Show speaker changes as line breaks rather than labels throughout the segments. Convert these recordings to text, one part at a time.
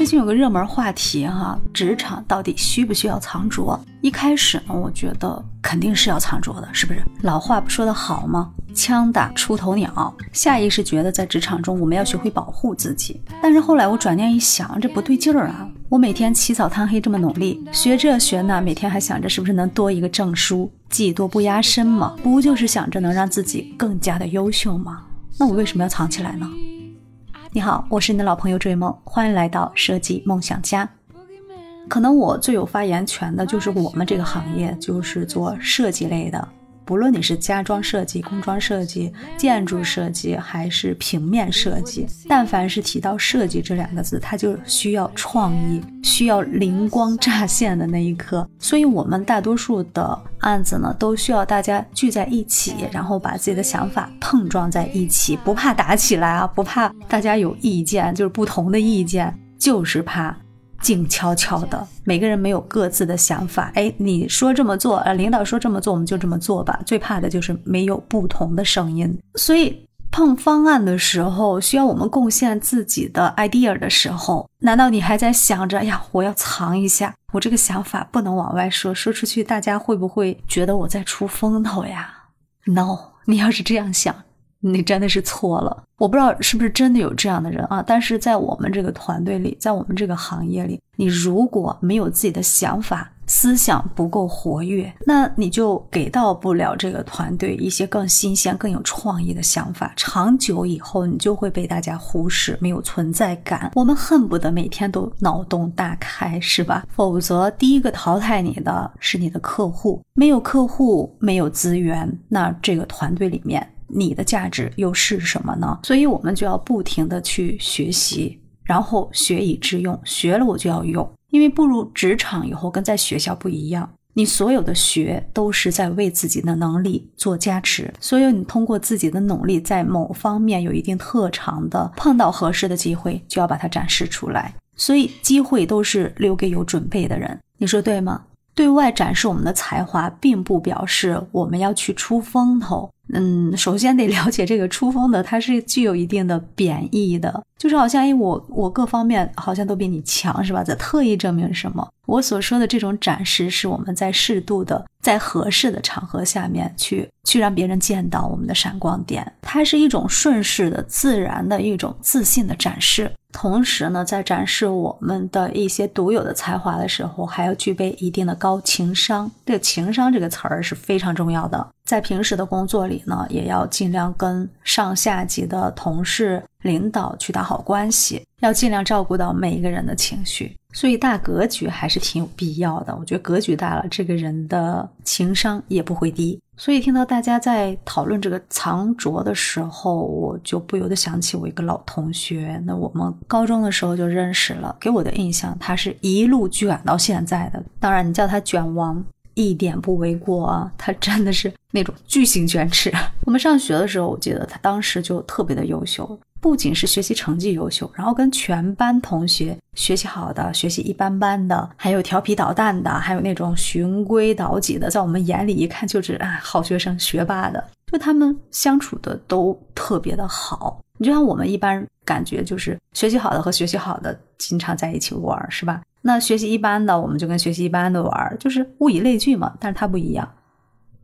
最近有个热门话题哈，职场到底需不需要藏拙？一开始呢，我觉得肯定是要藏拙的，是不是？老话不说得好吗？枪打出头鸟。下意识觉得在职场中我们要学会保护自己，但是后来我转念一想，这不对劲儿啊！我每天起早贪黑这么努力，学这学那，每天还想着是不是能多一个证书，技多不压身嘛？不就是想着能让自己更加的优秀吗？那我为什么要藏起来呢？你好，我是你的老朋友追梦，欢迎来到设计梦想家。可能我最有发言权的就是我们这个行业，就是做设计类的。不论你是家装设计、工装设计、建筑设计，还是平面设计，但凡是提到设计这两个字，它就需要创意，需要灵光乍现的那一刻。所以，我们大多数的案子呢，都需要大家聚在一起，然后把自己的想法碰撞在一起，不怕打起来啊，不怕大家有意见，就是不同的意见，就是怕。静悄悄的，每个人没有各自的想法。哎，你说这么做，呃，领导说这么做，我们就这么做吧。最怕的就是没有不同的声音。所以碰方案的时候，需要我们贡献自己的 idea 的时候，难道你还在想着，哎呀，我要藏一下，我这个想法不能往外说，说出去大家会不会觉得我在出风头呀？No，你要是这样想。你真的是错了，我不知道是不是真的有这样的人啊。但是在我们这个团队里，在我们这个行业里，你如果没有自己的想法，思想不够活跃，那你就给到不了这个团队一些更新鲜、更有创意的想法。长久以后，你就会被大家忽视，没有存在感。我们恨不得每天都脑洞大开，是吧？否则，第一个淘汰你的是你的客户，没有客户，没有资源，那这个团队里面。你的价值又是什么呢？所以，我们就要不停的去学习，然后学以致用。学了我就要用，因为步入职场以后跟在学校不一样，你所有的学都是在为自己的能力做加持。所以，你通过自己的努力，在某方面有一定特长的，碰到合适的机会，就要把它展示出来。所以，机会都是留给有准备的人。你说对吗？对外展示我们的才华，并不表示我们要去出风头。嗯，首先得了解这个出风的，它是具有一定的贬义的，就是好像，哎，我我各方面好像都比你强，是吧？在特意证明什么？我所说的这种展示，是我们在适度的、在合适的场合下面去去让别人见到我们的闪光点，它是一种顺势的、自然的一种自信的展示。同时呢，在展示我们的一些独有的才华的时候，还要具备一定的高情商。这个情商这个词儿是非常重要的。在平时的工作里呢，也要尽量跟上下级的同事、领导去打好关系，要尽量照顾到每一个人的情绪。所以大格局还是挺有必要的。我觉得格局大了，这个人的情商也不会低。所以听到大家在讨论这个藏拙的时候，我就不由得想起我一个老同学。那我们高中的时候就认识了，给我的印象他是一路卷到现在的。当然，你叫他卷王一点不为过啊，他真的是那种巨型卷尺。我们上学的时候，我记得他当时就特别的优秀。不仅是学习成绩优秀，然后跟全班同学学习好的、学习一般般的，还有调皮捣蛋的，还有那种循规蹈矩的，在我们眼里一看就是啊好学生、学霸的，就他们相处的都特别的好。你就像我们一般感觉，就是学习好的和学习好的经常在一起玩，是吧？那学习一般的，我们就跟学习一般的玩，就是物以类聚嘛。但是他不一样。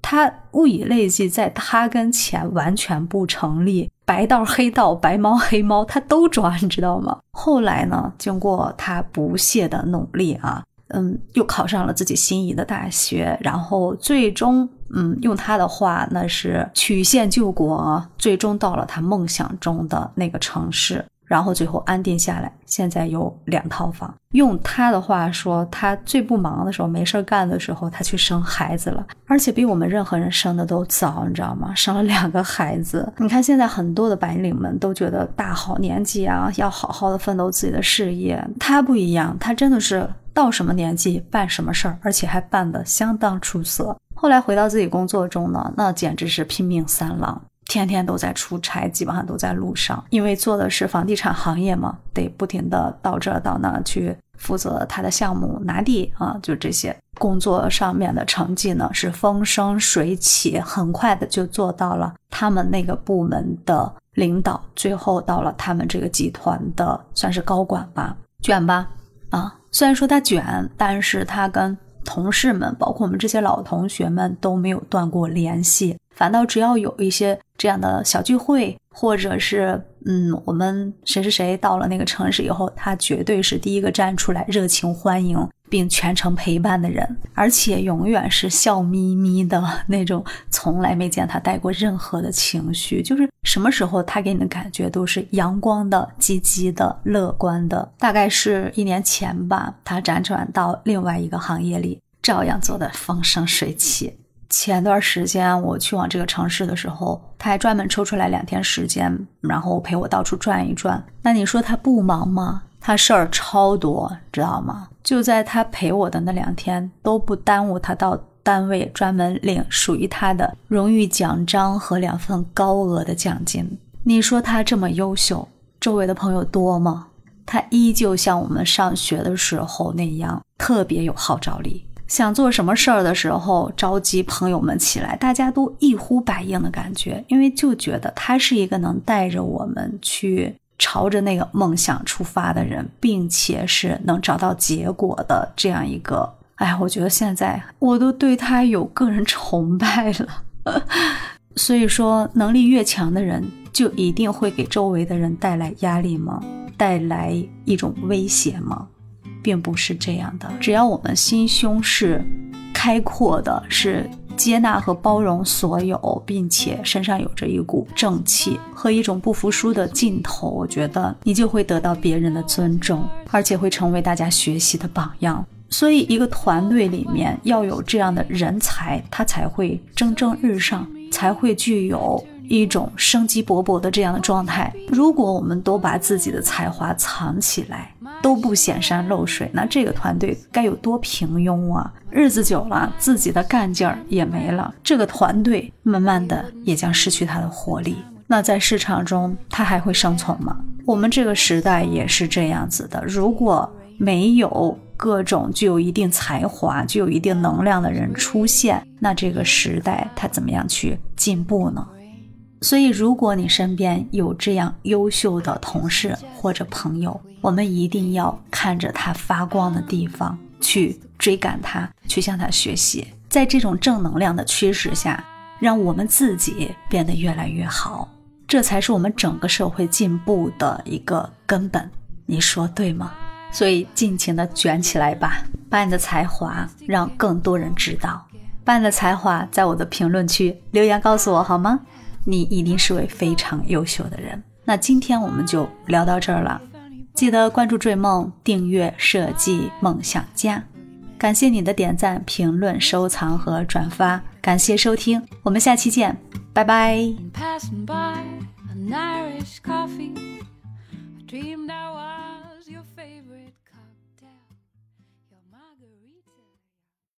他物以类聚，在他跟前完全不成立，白道黑道，白猫黑猫，他都抓，你知道吗？后来呢，经过他不懈的努力啊，嗯，又考上了自己心仪的大学，然后最终，嗯，用他的话，那是曲线救国，最终到了他梦想中的那个城市。然后最后安定下来，现在有两套房。用他的话说，他最不忙的时候、没事干的时候，他去生孩子了，而且比我们任何人生的都早，你知道吗？生了两个孩子。你看现在很多的白领们都觉得大好年纪啊，要好好的奋斗自己的事业。他不一样，他真的是到什么年纪办什么事儿，而且还办得相当出色。后来回到自己工作中呢，那简直是拼命三郎。天天都在出差，基本上都在路上，因为做的是房地产行业嘛，得不停的到这到那去负责他的项目拿地啊，就这些工作上面的成绩呢是风生水起，很快的就做到了他们那个部门的领导，最后到了他们这个集团的算是高管吧。卷吧，啊，虽然说他卷，但是他跟同事们，包括我们这些老同学们都没有断过联系，反倒只要有一些这样的小聚会，或者是嗯，我们谁谁谁到了那个城市以后，他绝对是第一个站出来热情欢迎。并全程陪伴的人，而且永远是笑眯眯的那种，从来没见他带过任何的情绪，就是什么时候他给你的感觉都是阳光的、积极的、乐观的。大概是一年前吧，他辗转到另外一个行业里，照样做得风生水起。前段时间我去往这个城市的时候，他还专门抽出来两天时间，然后陪我到处转一转。那你说他不忙吗？他事儿超多，知道吗？就在他陪我的那两天，都不耽误他到单位专门领属于他的荣誉奖章和两份高额的奖金。你说他这么优秀，周围的朋友多吗？他依旧像我们上学的时候那样，特别有号召力。想做什么事儿的时候，召集朋友们起来，大家都一呼百应的感觉，因为就觉得他是一个能带着我们去。朝着那个梦想出发的人，并且是能找到结果的这样一个，哎，我觉得现在我都对他有个人崇拜了。所以说，能力越强的人，就一定会给周围的人带来压力吗？带来一种威胁吗？并不是这样的。只要我们心胸是开阔的，是。接纳和包容所有，并且身上有着一股正气和一种不服输的劲头，我觉得你就会得到别人的尊重，而且会成为大家学习的榜样。所以，一个团队里面要有这样的人才，他才会蒸蒸日上，才会具有一种生机勃勃的这样的状态。如果我们都把自己的才华藏起来，都不显山露水，那这个团队该有多平庸啊！日子久了，自己的干劲儿也没了，这个团队慢慢的也将失去它的活力。那在市场中，它还会生存吗？我们这个时代也是这样子的。如果没有各种具有一定才华、具有一定能量的人出现，那这个时代它怎么样去进步呢？所以，如果你身边有这样优秀的同事或者朋友，我们一定要看着他发光的地方去追赶他，去向他学习。在这种正能量的驱使下，让我们自己变得越来越好，这才是我们整个社会进步的一个根本。你说对吗？所以，尽情的卷起来吧，把你的才华让更多人知道，把你的才华在我的评论区留言告诉我好吗？你一定是位非常优秀的人。那今天我们就聊到这儿了，记得关注“追梦”，订阅“设计梦想家”。感谢你的点赞、评论、收藏和转发，感谢收听，我们下期见，拜拜。